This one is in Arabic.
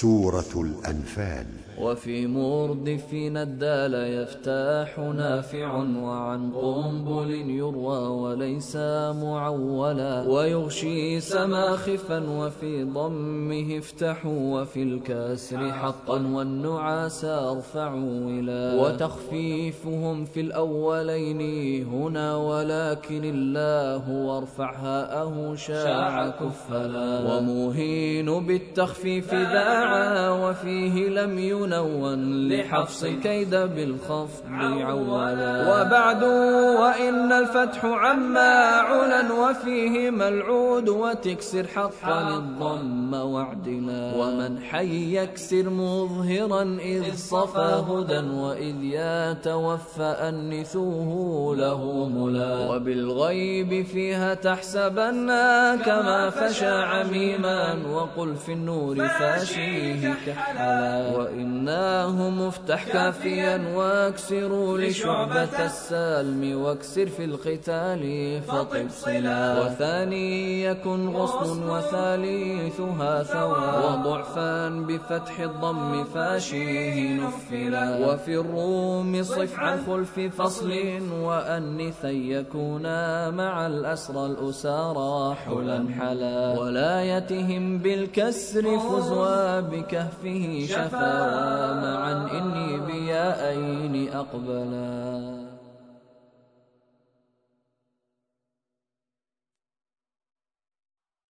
سورة الأنفال. وفي مردف ندال يفتاح نافع وعن قنبل يروى وليس معولا. ويغشي سماخفا وفي ضمه افتحوا وفي الكسر حقا والنعاس ارفعوا ولا وتخفيفهم في الأولين هنا ولكن الله وارفع هاءه شاع كفلا. ومهين بالتخفيف وفيه لم ينال منون لحفص كيد بالخفض عولا وبعد وإن الفتح عما علا وفيه ملعود وتكسر حقا الضم وعدلا ومن حي يكسر مظهرا إذ صفى هدى وإذ يتوفى أنثوه له ملا. وبالغيب فيها تحسبن كما فشى عميما وقل في النور فاشيه كحلا وإن جعلناه مفتح كافيا واكسروا لشعبة السلم واكسر في القتال فطب صلا وثاني يكن غصن وثالثها ثوى وضعفا بفتح الضم فاشيه نفلا. وفي الروم صف عن خلف فصل وأنثا يكونا مع الأسرى الأسارى حلا حلا. ولايتهم بالكسر فزوا بكهفه شفا معا إني بيائين أقبلا.